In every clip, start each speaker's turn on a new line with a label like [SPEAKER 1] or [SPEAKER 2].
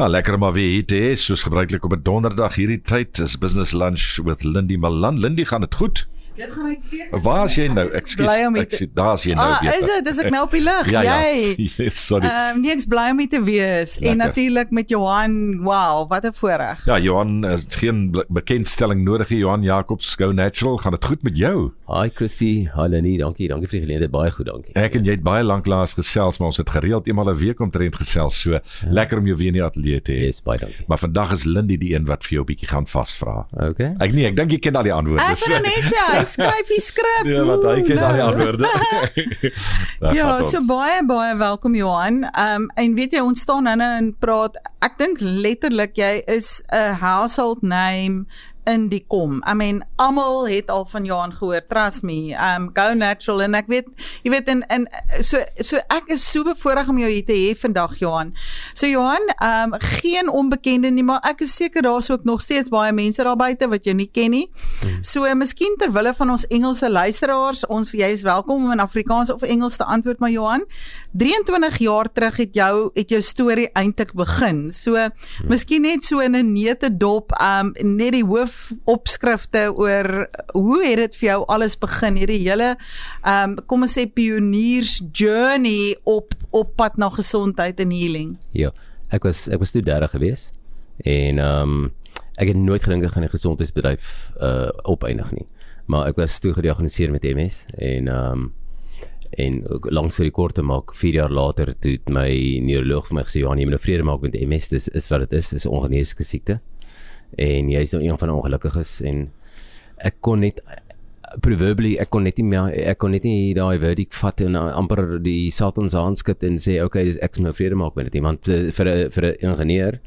[SPEAKER 1] Ja, lekker maar weer hier te hê, soos gebruiklik op 'n donderdag hierdie tyd is business lunch with Lindy Malan. Lindy, gaan dit goed?
[SPEAKER 2] Dit gaan uitstekend.
[SPEAKER 1] Waar is jy nou? Ekskuus.
[SPEAKER 2] Om hier
[SPEAKER 1] Ek sien daar's jy nou
[SPEAKER 2] Ah,
[SPEAKER 1] weer.
[SPEAKER 2] is dit? Dis ek nou op die lig.
[SPEAKER 1] Ja, ja.
[SPEAKER 2] Jy.
[SPEAKER 1] Yes, sorry.
[SPEAKER 2] Ehm nee, ek's bly om hier te wees en
[SPEAKER 1] Lekker.
[SPEAKER 2] natuurlik met Johan. Wow, wat 'n voorreg.
[SPEAKER 1] Ja, Johan, is geen be- bekendstelling nodig. nie. Johan Jacobs, Go Natural, gaan dit goed met jou?
[SPEAKER 3] Hi Christy, hi Lenny, dankie, dankie vir die geleentheid, baie goed, dankie.
[SPEAKER 1] Ek en jy het baie lank laas gesels, maar ons het gereeld eenmal 'n week omtrent gesels. So lekker om jou weer in die ateljee te hê.
[SPEAKER 3] Yes, baie dankie.
[SPEAKER 1] Maar vandag is Lindy die een wat vir jou 'n bietjie gaan vasvra.
[SPEAKER 3] Okay.
[SPEAKER 1] Ek nee, ek dink jy ken al die antwoorde.
[SPEAKER 2] Ek wil net sê hy skryf die skrip.
[SPEAKER 1] Ja, wat hy ken
[SPEAKER 2] Oeh,
[SPEAKER 1] antwoorde.
[SPEAKER 2] Ja, so baie baie welkom Johan. Ehm um, en weet jy ons staan nou en praat. Ek dink letterlik jy is 'n household name in die kom. I mean almal het al van Johan gehoor. Trust me. Um go natural en ek weet jy weet en en so so ek is so bevoorreg om jou hier te hê vandag Johan. So Johan, um geen onbekende nie, maar ek is seker daar's ook nog steeds baie mense daar buite wat jou nie ken nie. So miskien ter wille van ons Engelse luisteraars, ons jy is welkom om in Afrikaans of Engels te antwoord maar Johan. 23 jaar terug het jou het jou storie eintlik begin. So miskien net so in 'n neute dop um net die hoofopskrifte oor hoe het dit vir jou alles begin hierdie hele um kom ons sê pioniers journey op op pad na gesondheid en healing.
[SPEAKER 3] Ja, ek was ek was toe 30 gewees en ehm um, ek het nooit gedink ek gaan 'n gesondheidsbedryf uh opeindig nie. Maar ek was toe gediagnoseer met MS en ehm um, en langs vir die kort te maak 4 jaar later toe my neuroloog vir my gesê Johan jy moet nou vrede maak met MS dis is wat dit is dis 'n ongeneeslike siekte en jy is nou een van die ongelukkiges en ek kon net proverbially ek kon net nie meer ek kon net nie daai verdict vat en amper die Satan se hand skud en sê okay dis ek moet nou vrede maak met dit want uh, vir 'n vir 'n ingenieur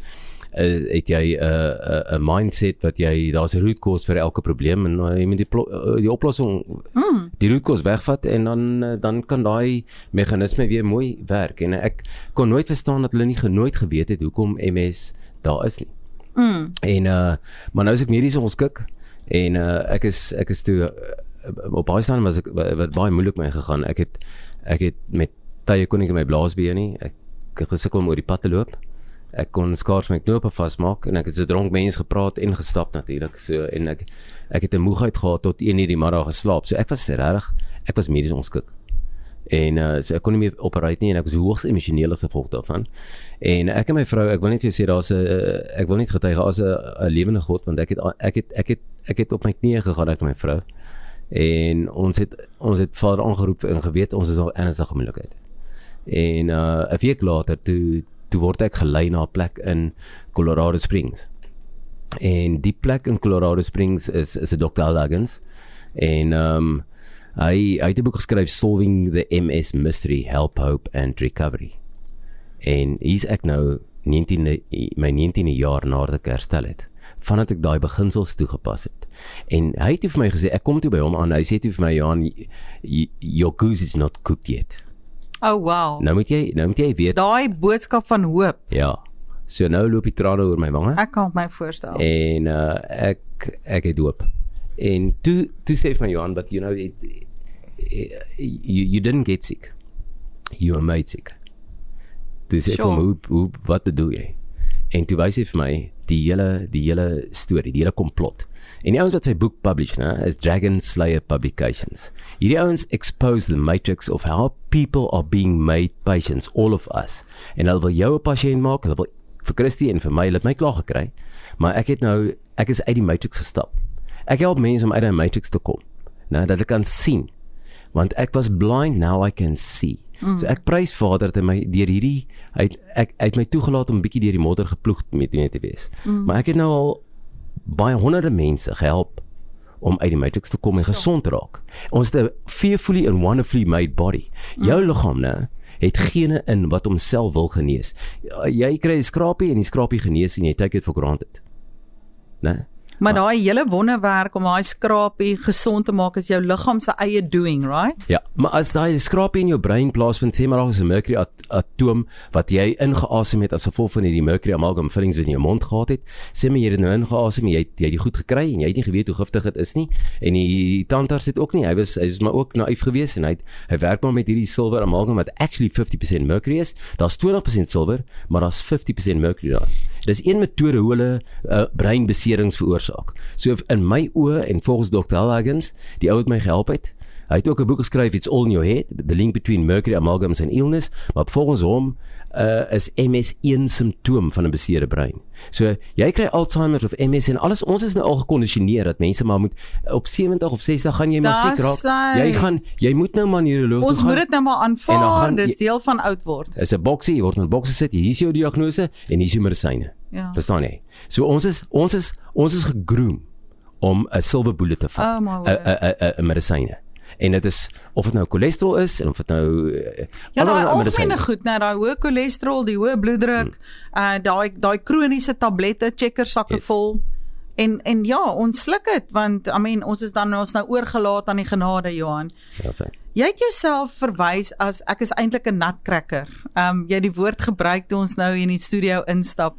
[SPEAKER 3] is het jy 'n uh, 'n mindset wat jy daar's 'n root cause vir elke probleem en uh, jy moet die uh, die oplossing
[SPEAKER 2] Mm.
[SPEAKER 3] die root cause wegvat en dan uh, dan kan daai meganisme weer mooi werk. En uh, ek kon nooit verstaan dat hulle nie genooit geweet het hoekom MS daar is nie
[SPEAKER 2] Mm.
[SPEAKER 3] En uh maar nou is ek medies ongeskik en uh ek is ek is toe uh, op baie staan was ek wa- wat baie moeilik mee gegaan. Ek het ek het met tye kon ek my blaasbeen nie. Ek het gesukkel om oor die pad te loop. Ek kon skaars my knope vasmaak en ek het so dronk mense gepraat en gestap natuurlik. So en ek ek het 'n moegheid gehad tot 1:00 die middag geslaap. So ek was regtig ek was medies ongeskik. En uh, so ek kon nie meer operate nie en ek was hoogs emosioneel as gevolg daarvan. En ek en my vrou, ek wil net vir jou sê daar's 'n uh, ek wil net getuig as 'n lewende God want ek het ek het ek het ek het op my knieë gegaan ek en my vrou. En ons het ons het Vader aangeroep en geweet ons is al ernstige moeilikheid. En uh 'n week later toe toe word ek gelei na 'n plek in Colorado Springs. En die plek in Colorado Springs is is 'n Dr. Huggins en ehm um, hy hy het 'n boek geskryf Solving the MS Mystery: Help, Hope and Recovery. En hier's ek nou 19 my 19de jaar nadat ek herstel het vandat ek daai beginsels toegepas het. En hy het vir my gesê ek kom toe by hom aan. Hy sê toe vir my Johan your goose is not cooked yet.
[SPEAKER 2] Oh wow.
[SPEAKER 3] Nou moet jy nou moet jy weet
[SPEAKER 2] Daai boodskap van hoop.
[SPEAKER 3] ja. So nou loop die trane oor my wange.
[SPEAKER 2] Ek kan my voorstel.
[SPEAKER 3] En uh ek ek het doop. En toe toe sê vir my Johan but you know it, you you didn't get sick. You were made sick. Toe sê
[SPEAKER 2] Sure.
[SPEAKER 3] vir hom hoe hoe wat bedoel jy? En toe wys hy vir my die hele die hele storie, die hele komplot. En die ouens wat sy boek publish, né, is Dragon Slayer Publications. Hierdie ouens expose the matrix of how people are being made patients, all of us. En hulle wil jou 'n pasiënt maak, hulle wil vir Christie en vir my, hulle het my klaar gekry. Maar ek het nou ek is uit die matrix gestap. Ek help mense om uit daai matrix te kom. Nou dat hulle kan sien. Want ek was blind, now I can see. Mm. So ek prys Vader dat hy my deur hierdie hy ek hy het my toegelaat om bietjie deur die modder geploeg met mee te wees. Mm. Maar ek het nou al baie honderde mense gehelp om uit die matrix te kom en gesond raak. Ons het 'n fearfully and wonderfully made body. Jou liggaam, né, het gene in wat homself wil genees. Jy kry 'n skrapie en die skrapie genees en jy take it for granted. Né?
[SPEAKER 2] Maar daai hele wonderwerk om daai skrapie gesond te maak is jou liggaam se eie doing, right?
[SPEAKER 3] Ja, maar as daai skrapie in jou brein plaasvind, sê maar daar is 'n mercury at atoom wat jy ingeasem het as gevolg van hierdie mercury amalgam fillings wat in jou mond gehad het. Sê maar jy het dit nou ingeasem, jy het jy het dit goed gekry en jy het nie geweet hoe giftig dit is nie. En die, tandarts het ook nie. Hy was hy is maar ook naïef geweest en hy het, hy werk maar met hierdie silwer amalgam wat actually 50% mercury is. Daar's 20% silwer, maar daar's 50% mercury daar. Dis een metode hoe hulle uh, breinbeserings veroorsaak. So in my oë en volgens Dr. Huggins, die ou wat my gehelp het, hy het ook 'n boek geskryf It's All in Your Head, The Link Between Mercury Amalgams and Illness, maar volgens hom uh, is MS een simptoom van 'n beseerde brein. So jy kry Alzheimer of MS en alles ons is nou al gekondisioneer dat mense maar moet op 70 of 60 gaan jy maar siek raak.
[SPEAKER 2] hy.
[SPEAKER 3] Jy gaan jy moet nou maar neuroloog
[SPEAKER 2] Ons
[SPEAKER 3] toe gaan.
[SPEAKER 2] moet dit nou maar aanvaar,
[SPEAKER 3] gaan-
[SPEAKER 2] dis deel van oud word.
[SPEAKER 3] is 'n boksie, jy word in 'n boksie sit, hier is jou diagnose en hier is jou medisyne.
[SPEAKER 2] Ja.
[SPEAKER 3] Verstaan jy? So ons is ons is ons is gegroom om 'n silwer bullet te vat.
[SPEAKER 2] Oh
[SPEAKER 3] 'n. 'n 'n 'n medisyne. En dit is of dit nou cholesterol is en of dit nou eh,
[SPEAKER 2] Ja, daai
[SPEAKER 3] medisyne.
[SPEAKER 2] algemene goed, nou daai hoë cholesterol, die hoë bloeddruk,
[SPEAKER 3] Hmm.
[SPEAKER 2] uh daai daai kroniese tablette, checker sakke
[SPEAKER 3] Yes.
[SPEAKER 2] vol. En en ja, ons sluk dit want I mean ons is dan ons nou oorgelaat aan die genade Johan.
[SPEAKER 3] Ja, sê.
[SPEAKER 2] Jy het jouself verwys as ek is eintlik 'n nutcracker. Um jy het die woord gebruik toe ons nou in die studio instap.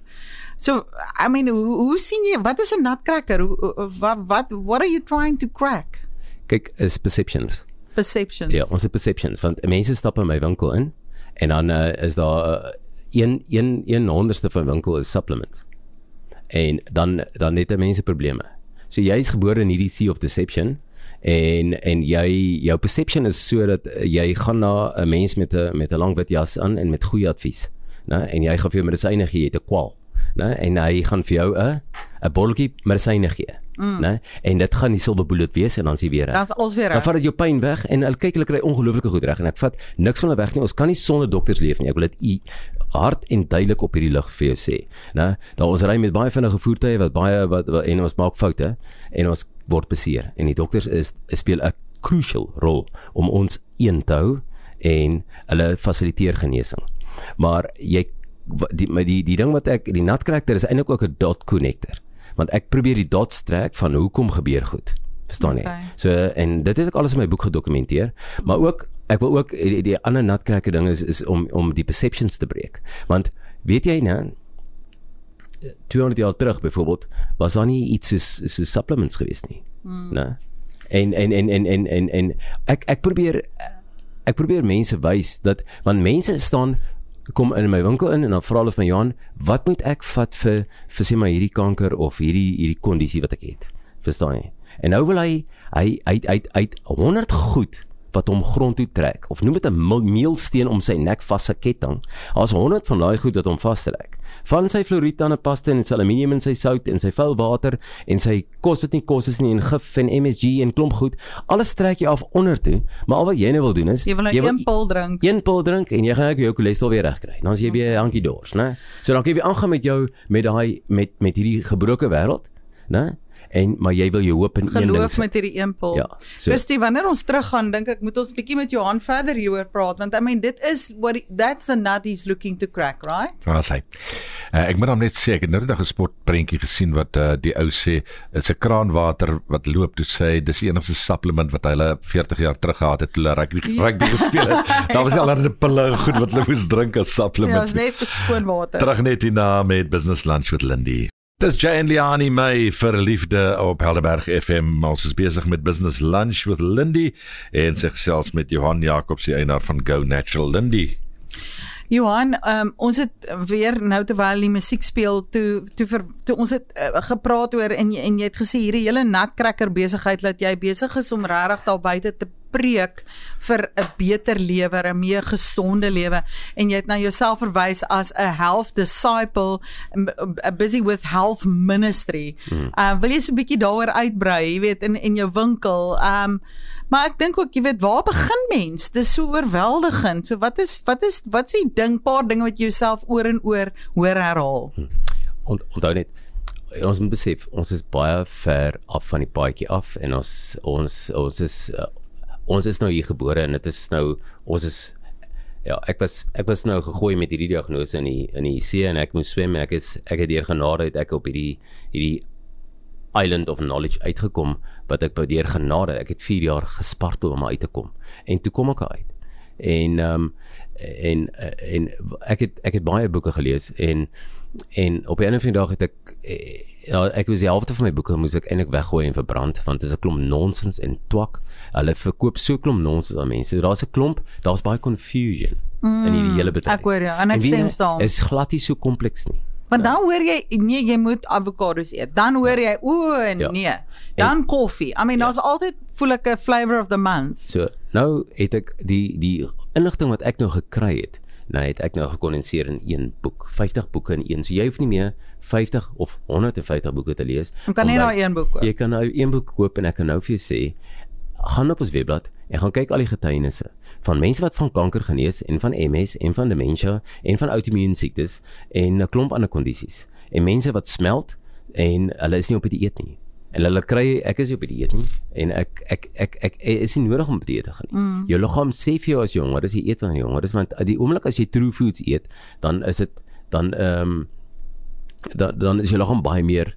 [SPEAKER 2] So I mean hoe, hoe sien jy wat is 'n nutcracker? Hoe- Wat wat what are you trying to crack?
[SPEAKER 3] Kyk, is perceptions.
[SPEAKER 2] Perceptions.
[SPEAKER 3] Ja, ons het perceptions want mense stap in my winkel in en dan uh, is daar uh, een een een honderdste van winkel is supplements. En dan dan het mense probleme. So jy is gebore in hierdie sea of deception en en jy jou perception is sodat jy gaan na 'n mens met 'n met 'n lang wit jas aan en met goeie advies, né? En jy gaan vir jou medisyne gee, jy het 'n kwal, né? En hy gaan vir jou 'n 'n botteltjie medisyne gee, mm. né? En dit gaan die silver bullet wees en dan is jy weer.
[SPEAKER 2] Dan's ons weer
[SPEAKER 3] Dan vat dit jou pyn weg en hulle kyk hulle kry ongelooflike goed reg en ek vat niks van hulle weg nie. Ons kan nie sonder dokters leef nie. Ek wil dit u hard en duidelik op hierdie lig vir jou sê. Né? Daar ons ry met baie vinnige voertuie wat baie wat, wat en ons maak foute en ons word beseer en die dokters is speel 'n crucial rol om ons een te hou en hulle fasiliteer genesing. Maar jy die maar die die ding wat ek die nutcracker is eintlik ook 'n dot connector. Want ek probeer die dots trek van hoekom gebeur goed. Verstaan jy?
[SPEAKER 2] Okay.
[SPEAKER 3] So en dit het ek alles in my boek gedokumenteer, maar ook ek wil ook die, die ander nutcracker ding is is om om die perceptions te breek. Want weet jy nou 200 jaar terug byvoorbeeld was daar nie iets soos soos supplements gewees nie. Mm. Né? En en en en en en en ek ek probeer ek probeer mense wys dat want mense staan kom in my winkel in en dan vra hulle van Johan, wat moet ek vat vir vir sê maar hierdie kanker of hierdie hierdie kondisie wat ek het? Verstaan jy? En nou wil hy hy hy hy hy 100 goed wat hom grond toe trek of noem dit 'n meel- meelsteen om sy nek vas se ketting. Daar's 100 van daai goed wat hom vastrek. Van sy fluoried tandepasta en sy aluminium en sy sout en sy vuil water en sy kos wat nie kos is nie en gif en MSG en klomp goed, alles trek jy af onder toe, maar al wat jy nou wil doen is
[SPEAKER 2] Jy wil nou een pil drink.
[SPEAKER 3] een pil drink en jy gaan ek jou cholesterol weer reg kry. Dan as jy weer hankie dors, né? So dan kan jy weer aangaan met jou met daai met met hierdie gebroke wêreld, né? En maar jy wil jou hoop in een ding
[SPEAKER 2] Geloof met hierdie een pil.
[SPEAKER 3] Ja, so-
[SPEAKER 2] Christy, wanneer ons teruggaan, dink ek moet ons bietjie met Johan verder hieroor praat want I mean dit is what that's the nut he's looking to crack, right?
[SPEAKER 1] Daar's hy. Uh, ek moet hom net sê ek het nou net 'n sportprentjie gesien wat uh, die ou sê is 'n kraanwater wat loop toe sê hy dis die enigste supplement wat hulle 40 jaar terug gehad het toe hulle rugby rugby gespeel het. Daar was nie allerlei pille en goed wat hulle moes drink as
[SPEAKER 2] Ja,
[SPEAKER 1] supplements.
[SPEAKER 2] is net skoon water.
[SPEAKER 1] Terug net hierna met Business Lunch with Lindy. Dis Jane Liani May vir liefde op Helderberg FM. Ons is besig met Business Lunch with Lindy en sy gesels met Johan Jacobs die eienaar van Go Natural Lindy.
[SPEAKER 2] Johan, um, ons het weer nou terwyl die musiek speel toe toe vir toe ons het uh, gepraat oor en jy- en jy het gesê hierdie hele nutcracker besigheid dat jy besig is om regtig daar buite te preek vir 'n beter lewe, 'n meer gesonde lewe en jy het na jouself verwys as 'n health disciple, busy with health ministry.
[SPEAKER 3] Hmm.
[SPEAKER 2] Uh wil jy so 'n bietjie daaroor uitbrei, jy weet in in jou winkel. Um maar ek dink ook jy weet waar begin mens? Dis so oorweldigend. So wat is wat is wat is die ding, paar dinge wat jy jouself oor en oor hoor herhaal?
[SPEAKER 3] Ont, onthou net ons moet besef ons is baie ver af van die paadjie af en ons ons ons is uh, ons is nou hier gebore en dit is nou ons is ja ek was ek was nou gegooi met hierdie diagnose in die in die see en ek moes swem en ek is ek het deur genade het ek op hierdie hierdie island of knowledge uitgekom wat ek by deur genade ek het 4 jaar gespartel om uit te kom. En toe kom ek uit. En ehm um, en en ek het ek het baie boeke gelees en en op 'n ander van die dag het ek eh, ja ek was die helfte van my boeke moes ek eintlik weggooi en verbrand want dit is 'n klomp nonsens en twak hulle verkoop so klomp nonsens aan mense daar's 'n klomp daar's baie confusion mm, in hierdie hele bedryf
[SPEAKER 2] ek hoor jou, en ek stem
[SPEAKER 3] jy,
[SPEAKER 2] saam.
[SPEAKER 3] is glad nie so kompleks nie
[SPEAKER 2] Want dan hoor jy nee, jy moet avokados eet. Dan hoor jy o
[SPEAKER 3] Ja.
[SPEAKER 2] nee. Dan koffie. I mean,
[SPEAKER 3] Ja.
[SPEAKER 2] daar's altyd voel ek 'n flavor of the month.
[SPEAKER 3] So, nou het ek die die inligting wat ek nou gekry het, nou het ek nou gekondenseer in een boek. 50 boeke in een. So jy hoef nie meer 50 of 150 boeke te lees.
[SPEAKER 2] Jy kan net daai een boek koop.
[SPEAKER 3] Jy kan nou een boek koop en ek kan nou vir jou sê, gaan op ons webblad en gaan kyk al die getuienisse van mense wat van kanker genees en van MS en van demensie en van outoimmuun siektes en 'n klomp ander kondisies. En mense wat smelt en hulle is nie op die dieet nie. En hulle kry ek is op die dieet nie en ek ek ek ek, ek is nie nodig om op die dieet te gaan nie. Mm. Jou liggaam sê vir jou as jy honger is, jy eet wanneer jy honger is want die oomblik as jy true foods eet, dan is dit dan ehm um, dan dan is jou liggaam baie meer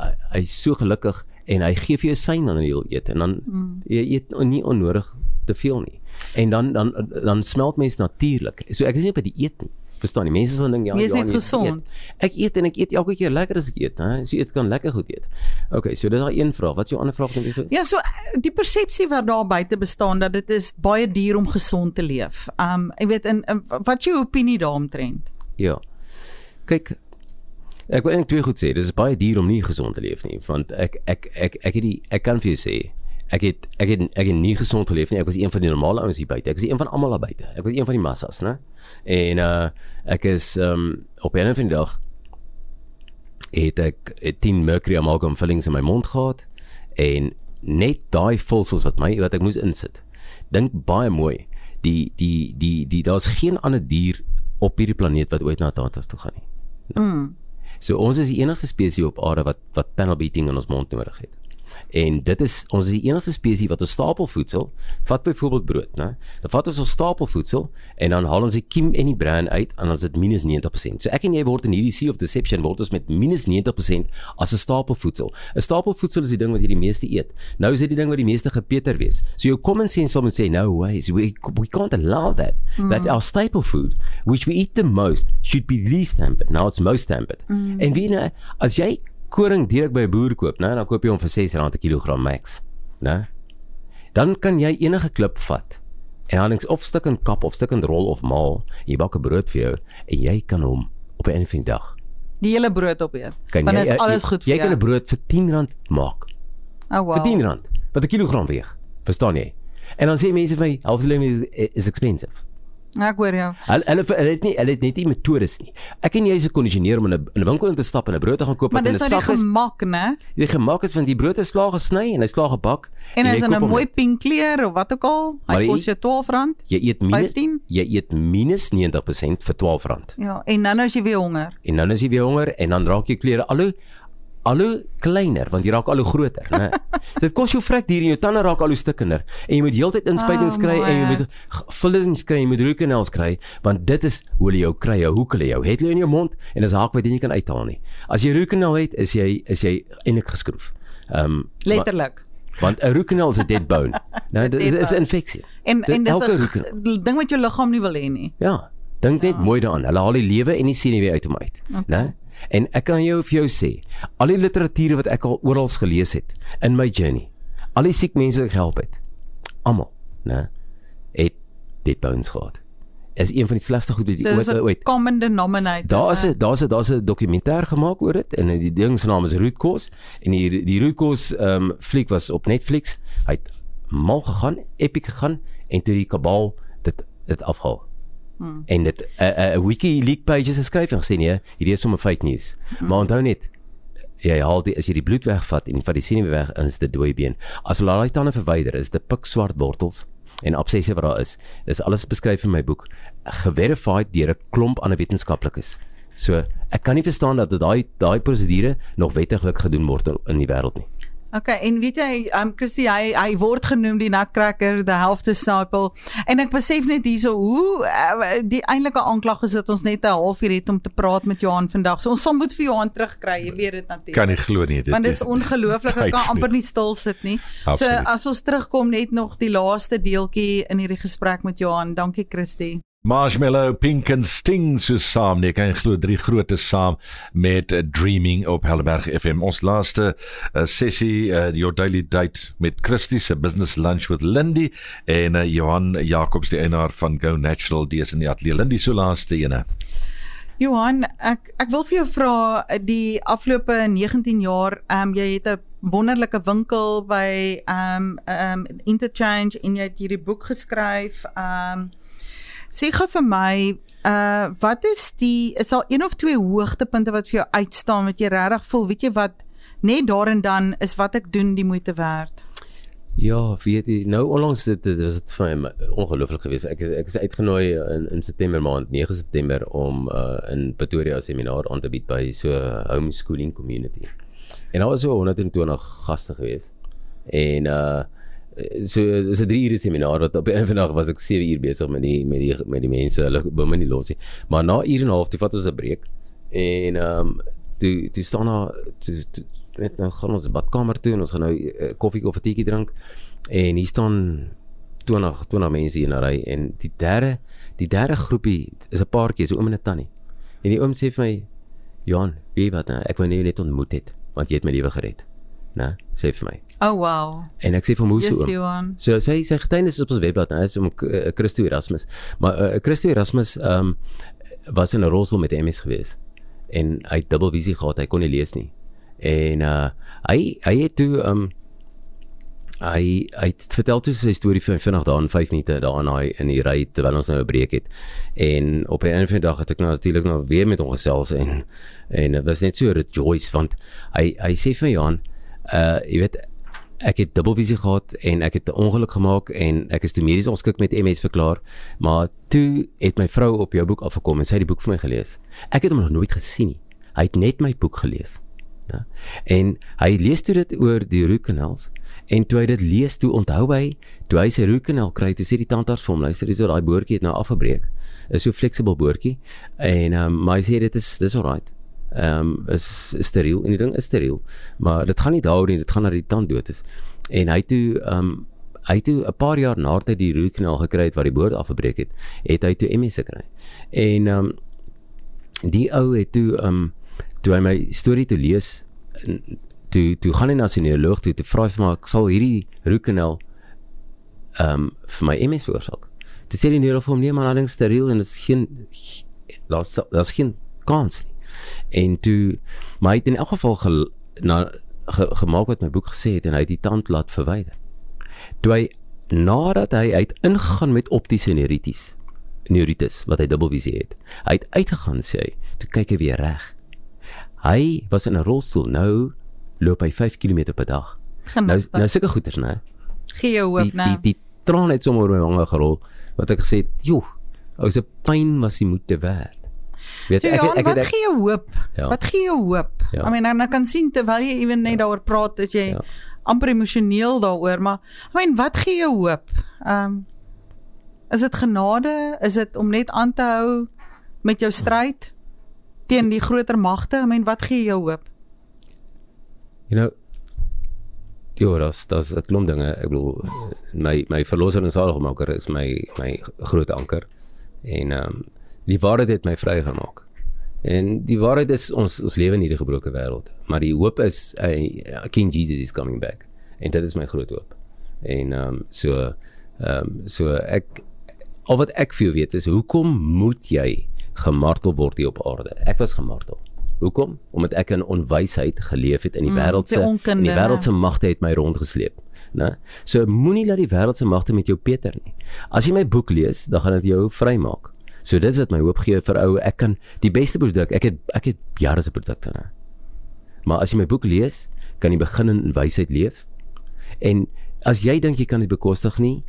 [SPEAKER 3] hy, hy is so gelukkig en hy gee vir jou sein wanneer jy eet en dan mm. jy eet nie onnodig te veel nie. En dan dan dan smelt mens natuurlik. So ek is nie op die eet nie. Verstaan jy? Mense sal dink ja,
[SPEAKER 2] Jy is
[SPEAKER 3] ja,
[SPEAKER 2] net
[SPEAKER 3] nee,
[SPEAKER 2] gesond.
[SPEAKER 3] Ek eet en ek eet elke keer lekker as ek eet, hè. So eet kan lekker goed eet. Okay, so dis daai een vraag. Wat is jou ander vraag dan?
[SPEAKER 2] Ja, so die persepsie wat daar buite bestaan dat dit is baie duur om gesond te leef. Um ek weet in, in wat is jou opinie daaromtrent?
[SPEAKER 3] Ja. Kyk, ek wil eintlik twee goed sê. Dis baie duur om nie gesond te leef nie, want ek ek ek ek het die ek kan vir jou sê Ek het ek het ek het nie gesond geleef nie. Ek was een van die normale ouens hier buite. Ek was een van almal daar buite. Ek was een van die massas, né? En uh ek is um, op 'n van die dag het ek het 10 mercury amalgam fillings in my mond gehad en net daai vulsels wat my wat ek moes insit. Dink baie mooi. Die die die die daar's geen ander dier op hierdie planeet wat ooit na Tatas toe gaan nie.
[SPEAKER 2] Mm.
[SPEAKER 3] So ons is die enigste spesies op aarde wat wat panel beating in ons mond nodig het. En dit is ons is die enigste spesies wat ons stapelvoedsel, vat byvoorbeeld brood, né? Dan vat ons ons stapelvoedsel en dan haal ons die kiem en die bran uit en dan is dit minus 90%. So ek en jy word in hierdie sea of deception word ons met minus 90% as 'n stapelvoedsel. 'n Stapelvoedsel is die ding wat jy die meeste eet. Nou is dit die ding wat die meeste gepeter wees. So jou common sense sal moet sê no ways we we can't allow that. Mm. That our staple food which we eat the most should be least hampered. Now it's most hampered. Mm. En wie nou as jy koring direk by 'n boer koop, né, dan koop jy hom vir R6 'n kilogram max, né? Dan kan jy enige klip vat en dan links of stuk in kap of stuk in rol of maal, jy bak 'n brood vir jou en jy kan hom op 'n einde van die dag.
[SPEAKER 2] Die hele brood opeet.
[SPEAKER 3] Jy
[SPEAKER 2] dit is alles
[SPEAKER 3] jy,
[SPEAKER 2] goed
[SPEAKER 3] jy
[SPEAKER 2] vir
[SPEAKER 3] kan 'n
[SPEAKER 2] jou.
[SPEAKER 3] brood vir R10 maak.
[SPEAKER 2] Oh wow.
[SPEAKER 3] Vir R10 wat 'n kilogram weeg. Verstaan jy? En dan sê mense vir my, healthy living is, is expensive.
[SPEAKER 2] Ek hoor jou.
[SPEAKER 3] Hulle hulle hulle het nie hulle het net nie metodes nie. Ek en jy is 'n kondisioneer om in 'n in 'n winkel in te stap en 'n brood te gaan koop
[SPEAKER 2] Maar
[SPEAKER 3] wat in
[SPEAKER 2] dis
[SPEAKER 3] 'n
[SPEAKER 2] nou die
[SPEAKER 3] sak is.
[SPEAKER 2] gemak, né?
[SPEAKER 3] Die gemaak is van die brood is klaar gesny en hy's klaar gebak
[SPEAKER 2] En
[SPEAKER 3] jy
[SPEAKER 2] as in 'n mooi pink kleur of wat ook al,
[SPEAKER 3] Maar
[SPEAKER 2] hy
[SPEAKER 3] jy-
[SPEAKER 2] kos jou R12.
[SPEAKER 3] jy eet minus
[SPEAKER 2] 15?
[SPEAKER 3] jy eet minus 90% vir R12.
[SPEAKER 2] Ja, en nou as jy weer honger.
[SPEAKER 3] En dan is jy weer honger en dan raak jou klere al hoe al hoe kleiner want jy raak al hoe groter, né? Dit kos jou vrek hier en jou tande raak al hoe stikkender en jy moet heeltyd inspuitings
[SPEAKER 2] Oh,
[SPEAKER 3] kry en jy moet fillings kry, jy moet canals kry want dit is hoe hulle jou kry, hoek hulle jou. Het hulle in jou mond en dis haak wat jy nie kan uithaal nie. As jy canal het, is jy is jy eintlik geskroef. Ehm um,
[SPEAKER 2] Letterlik.
[SPEAKER 3] want 'n canal is 'n dead bone. Nou dit dit is 'n infeksie.
[SPEAKER 2] En
[SPEAKER 3] Dit-
[SPEAKER 2] en dis 'n
[SPEAKER 3] canal.
[SPEAKER 2] ding wat jou liggaam nie wil hê nie.
[SPEAKER 3] Ja, dink net mooi daaraan. Hulle haal die lewe en die senuwee uit hom uit,
[SPEAKER 2] Okay.
[SPEAKER 3] né? En ek kan jou vir jou sê, al die literatuur wat ek al oral gelees het in my journey, al die siek mense wat ek gehelp het, almal, né, het dit bones gehad. Is een van die slegste goed wat jy
[SPEAKER 2] dis
[SPEAKER 3] ooit
[SPEAKER 2] 'n
[SPEAKER 3] ooit.
[SPEAKER 2] common denominator.
[SPEAKER 3] Daar is? 'n daar's 'n daar's 'n dokumentêr gemaak oor dit en die ding se naam is Root Cause en die die Root Cause ehm um, fliek was op Netflix. Hy het mal gegaan, epic gegaan en toe die kabal dit dit afhaal. Hmm. En dit 'n uh, 'n uh, WikiLeaks pages geskryf en gesê nee, hierdie is sommer fake news. Hmm. Maar onthou net jy haal die as jy die bloed wegvat en van die senuwee weg in is dit dooie been. As hulle daai tande verwyder, is dit pik swart wortels en absesse wat daar is. Dis alles beskryf in my boek, geverifieer deur 'n klomp ander wetenskaplikes. So, ek kan nie verstaan dat daai daai prosedure nog wettiglik gedoen word in die wêreld nie.
[SPEAKER 2] Okay, en weet jy, um Chrissy, hy hy word genoem die nutcracker, the half disciple. En ek besef net hierso hoe uh, die eintlike aanklag is dat ons net 'n halfuur het om te praat met Johan vandag. So ons sal moet vir Johan terugkry, jy weet dit natuurlik.
[SPEAKER 1] Kan nie glo nie dit.
[SPEAKER 2] Want dit is ongelooflik, ek kan amper
[SPEAKER 1] nie.
[SPEAKER 2] nie stil sit nie.
[SPEAKER 1] Absoluut.
[SPEAKER 2] So as ons terugkom net nog die laaste deeltjie in hierdie gesprek met Johan. Dankie Christy.
[SPEAKER 1] Marshmallow, Pink and Sting so saam. Nee, kan jy glo drie grootes saam met Dreaming op Helderberg FM. Ons laaste uh, sessie uh, your daily date met Christie se business lunch with Lindy en uh, Johan Jacobs die eienaar van Go Natural die is in die ateljee. Lindy so laaste ene.
[SPEAKER 2] Johan, ek ek wil vir jou vra die afgelope 19 jaar, ehm um, jy het 'n wonderlike winkel by ehm um, ehm um, Interchange en jy het hierdie boek geskryf. Ehm um, sê gou vir my, uh wat is die is daar een of twee hoogtepunte wat vir jou uitstaan wat jy regtig voel, weet jy wat net daar en dan is wat ek doen die moeite werd?
[SPEAKER 3] Ja, weet jy, nou onlangs dit dit was dit vir my ongelooflik geweest. Ek ek is uitgenooi in in September maand, 9 September om uh in Pretoria 'n seminaar aan te bied by so homeschooling community. En daar was so 120 gaste geweest. En uh so is 'n 3 ure seminaar wat op 'n van dag was ek 7 uur besig met die met die met die mense, hulle wou my nie los nie. Maar na uur en 'n half toe vat ons 'n breek. En ehm um, toe toe staan daar toe, toe net nou gaan ons badkamer toe en ons gaan nou uh, koffie of 'n teetjie drink. En hier staan 20 20 mense hier in 'n ry en die derde die derde groepie is 'n paartjie, so oom en 'n tannie. En die oom sê vir my: "Johan, weet wat nou, ek wou net net ontmoet het want jy het my lewe gered." Né? Sê vir my.
[SPEAKER 2] Oh wow.
[SPEAKER 3] En ek sê vir hom hoe
[SPEAKER 2] Yes,
[SPEAKER 3] so.
[SPEAKER 2] Johan.
[SPEAKER 3] So sy sy getuienis is op ons webblad, hy is om uh, Christo Erasmus. Maar uh, Christo Erasmus ehm um, was in 'n rolstoel met MS gewees. En hy het dubbelvisie gehad, hy kon nie lees nie. En uh hy hy het toe ehm um, hy hy het vertel toe sy storie van vinnig daar in 5 minute daar in daai in die ry terwyl ons nou 'n breek het. En op 'n einde van die dag het ek nou natuurlik nou weer met hom gesels en en dit was net so rejoice want hy hy sê vir Johan uh jy weet ek het dubbelvisie gehad en ek het 'n ongeluk gemaak en ek is toe medies ongeskik met MS verklaar maar toe het my vrou op jou boek afgekom en sy het die boek vir my gelees. Ek het hom nog nooit gesien nie. Hy het net my boek gelees ja. En hy lees toe dit oor die rootkanals en toe hy dit lees toe onthou hy toe hy sy rootkanal kry toe sê die tandarts vir hom luister hierso daai boortjie het nou afgebreek. Is so flexible boortjie en um, maar hy sê dit is dis alright ehm um, is, is steriel en die ding is steriel maar dit gaan nie daaroor nie dit gaan na die tand dood is. En hy toe ehm um, hy toe 'n paar jaar nadat hy die roetkanaal gekry het wat die boord afgebreek het het hy toe MS gekry. En ehm um, die ou het toe ehm um, toe hy my storie toe lees toe toe gaan hy na sy neuroloog toe toe vra hy vir my sal hierdie roetkanaal ehm um, vir my MS veroorsaak toe sê die neuroloog vir hom nee daai ding is steriel en dit is geen daar's daar's geen kans nie En toe maar hy het in elk geval ge, na ge, gemaak wat my boek gesê het en hy het die tand laat verwyder. Toe hy nadat hy uit ingegaan met optiese neuritis neuritis wat hy dubbelvisie het. Hy het uitgegaan sê hy, toe kyk hy weer reg. Hy was in 'n rolstoel. Nou loop hy 5 km per dag. Nou
[SPEAKER 2] Genot.
[SPEAKER 3] nou sulke goeters, né?
[SPEAKER 2] gee jou hoop
[SPEAKER 3] Die
[SPEAKER 2] nou.
[SPEAKER 3] die die traan het sommer oor my wange gerol wat ek gesê het, "Joe, ou se pyn was die moeite werd." Weet
[SPEAKER 2] So
[SPEAKER 3] ek
[SPEAKER 2] Johan,
[SPEAKER 3] ek
[SPEAKER 2] wat
[SPEAKER 3] ek
[SPEAKER 2] gee jou hoop?
[SPEAKER 3] Ja.
[SPEAKER 2] Wat gee jou hoop?
[SPEAKER 3] Ja.
[SPEAKER 2] I mean, nou, nou kan sien terwyl jy ewen net daaroor praat dat jy
[SPEAKER 3] Ja.
[SPEAKER 2] amper emosioneel daaroor, maar I mean, wat gee jou hoop? Ehm um, is dit genade? Is dit om net aan te hou met jou stryd teen die groter magte? I mean, wat gee jou hoop?
[SPEAKER 3] You know Ja, das das 'n klomp dinge. Ek bedoel my my verlosser en saligmaker is my my groot anker. En ehm um, die waarheid het my vrygemaak. En die waarheid is ons ons lewe in hierdie gebroke wêreld, maar die hoop is uh, King Jesus is coming back. En dit is my groot hoop. En ehm um, so ehm um, so ek al wat ek vir jou weet is hoekom moet jy gemartel word hier op aarde? Ek was gemartel. Hoekom? Omdat ek in onwysheid geleef het in die
[SPEAKER 2] Mm,
[SPEAKER 3] wêreld se in die wêreld
[SPEAKER 2] né?
[SPEAKER 3] se magte het my rondgesleep, né? So moenie laat die wêreld se magte met jou peter nie. As jy my boek lees, dan gaan dit jou vrymaak. So dis wat my hoop gee vir ou ek kan die beste produk, ek het ek het jare se produkte nou. Maar as jy my boek lees, kan jy begin in wysheid leef. En as jy dink jy kan dit bekostig nie,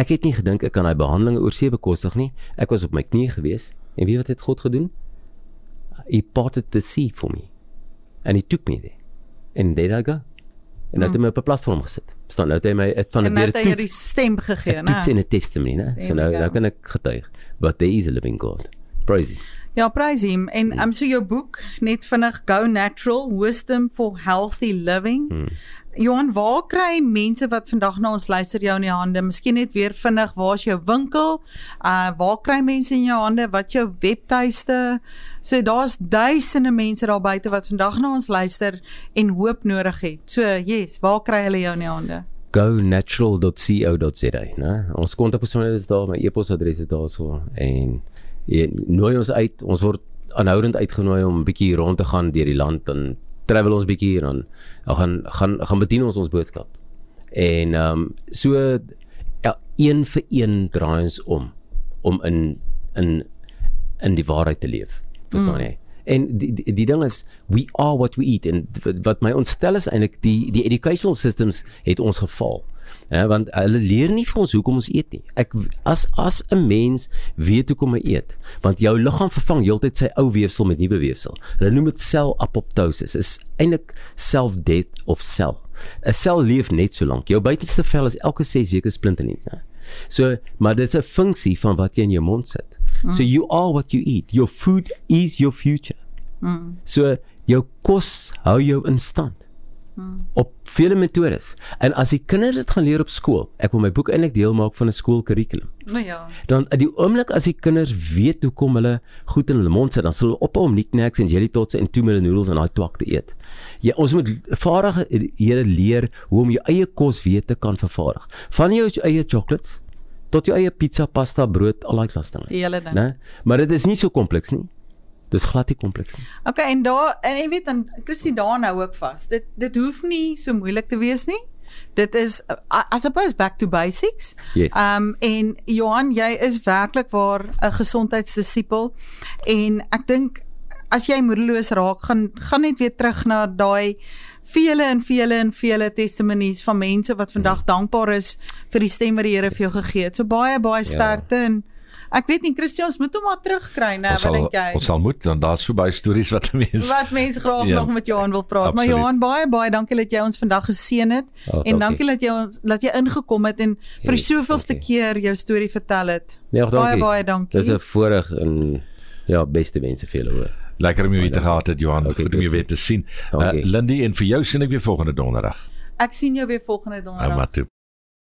[SPEAKER 3] ek het nie gedink ek kan daai behandelinge oor see bekostig nie. Ek was op my knieë gewees en weet wat het God gedoen? He parted the sea for me. And he took me there. And there I go. En nou het hy my op 'n platform gesit. Staan nou het hy my het van 'n deur
[SPEAKER 2] het hy
[SPEAKER 3] toets
[SPEAKER 2] die stem gegee, né?
[SPEAKER 3] toets en 'n testimony, né? So nou nou kan ek getuig. But there is a living God. Praise him.
[SPEAKER 2] Ja, prys hom. En um, so jou boek net vinnig Go Natural: Wisdom for Healthy Living.
[SPEAKER 3] Hmm.
[SPEAKER 2] Johan, waar kry mense wat vandag na ons luister jou in die hande? Miskien net weer vinnig, waar's jou winkel? Uh waar kry mense in jou hande? Wat jou webtuiste? So daar's duisende mense daar buite wat vandag na ons luister en hoop nodig het. So, yes, waar kry hulle jou in die hande?
[SPEAKER 3] gonatural.co.za, né? Ons kontakpersoon is daar, my e-posadres is daarso en jy nooi ons uit. Ons word aanhoudend uitgenooi om 'n bietjie rond te gaan deur die land en travel ons bietjie en dan gaan gaan gaan bedien ons ons boodskap. En ehm um, so ja, een vir een draai ons om om in in in die waarheid te leef. Verstaan jy? Mm. En die, die die ding is we are what we eat en wat my ontstel is eintlik die die educational systems het ons gefaal. Ja, want hulle leer nie vir ons hoekom ons eet nie. Ek as as 'n mens weet hoekom hy eet, want jou liggaam vervang heeltyd sy ou weefsel met nuwe weefsel. Hulle noem dit sel apoptosis. Is eintlik self death of sel. 'n Sel leef net so lank. Jou buitenste vel is elke 6 weke splinternuut, né? So, maar dit is 'n funksie van wat jy in jou mond sit. Mm. So you are what you eat. Your food is your future. Mm. So jou kos hou jou in stand. Mm. Op vele metodes. En as die kinders dit gaan leer op skool, ek wil my boek eintlik deel maak van 'n skoolkurrikulum.
[SPEAKER 2] Nou ja.
[SPEAKER 3] Dan in die oomblik as die kinders weet hoekom hulle goed in hulle mond sit, dan sal hulle ophou om knickknacks en jelly tots en two minute noodles en daai twak te eet. Ja, ons moet vaardighede leer hoe om jou eie kos weet te kan vervaardig. Van jou eie chocolates tot jou eie pizza, pasta, brood, al daai klas dinge.
[SPEAKER 2] Die hele ding.
[SPEAKER 3] Né? Maar dit is nie so kompleks nie. Dis glad nie kompleks nie.
[SPEAKER 2] Okay, en daar en jy weet dan Christie daar nou ook vas. Dit dit hoef nie so moeilik te wees nie. Dit is I suppose back to basics.
[SPEAKER 3] Yes.
[SPEAKER 2] Um en Johan, jy is werklik waar 'n gesondheidsdisipel en ek dink as jy moedeloos raak, gaan gaan net weer terug na daai vele en vele en vele testimonies van mense wat vandag hmm. dankbaar is vir die stem wat die Here vir jou gegee het. So baie baie ja. sterkte ja. en Ek weet nie Christian, ons moet hom maar terugkry, né? Wat dink jy?
[SPEAKER 1] Ons sal moet dan daar's so baie stories wat mense
[SPEAKER 2] Wat mense graag ja, nog met Johan wil praat. Absoluut. Maar Johan, baie baie dankie dat jy ons vandag geseën het oh, en dankie dat jy ons dat jy ingekom het en vir die soveelste keer jou storie vertel het.
[SPEAKER 3] Nee,
[SPEAKER 2] baie baie dankie.
[SPEAKER 3] Dis 'n voorreg en ja, beste wense vir julle hoor.
[SPEAKER 1] Lekker om jou weer te gehad het Johan. Okay, Goed om jou weer te sien. Uh, Lindy en vir jou sien ek weer volgende donderdag.
[SPEAKER 2] Ek sien jou weer volgende donderdag.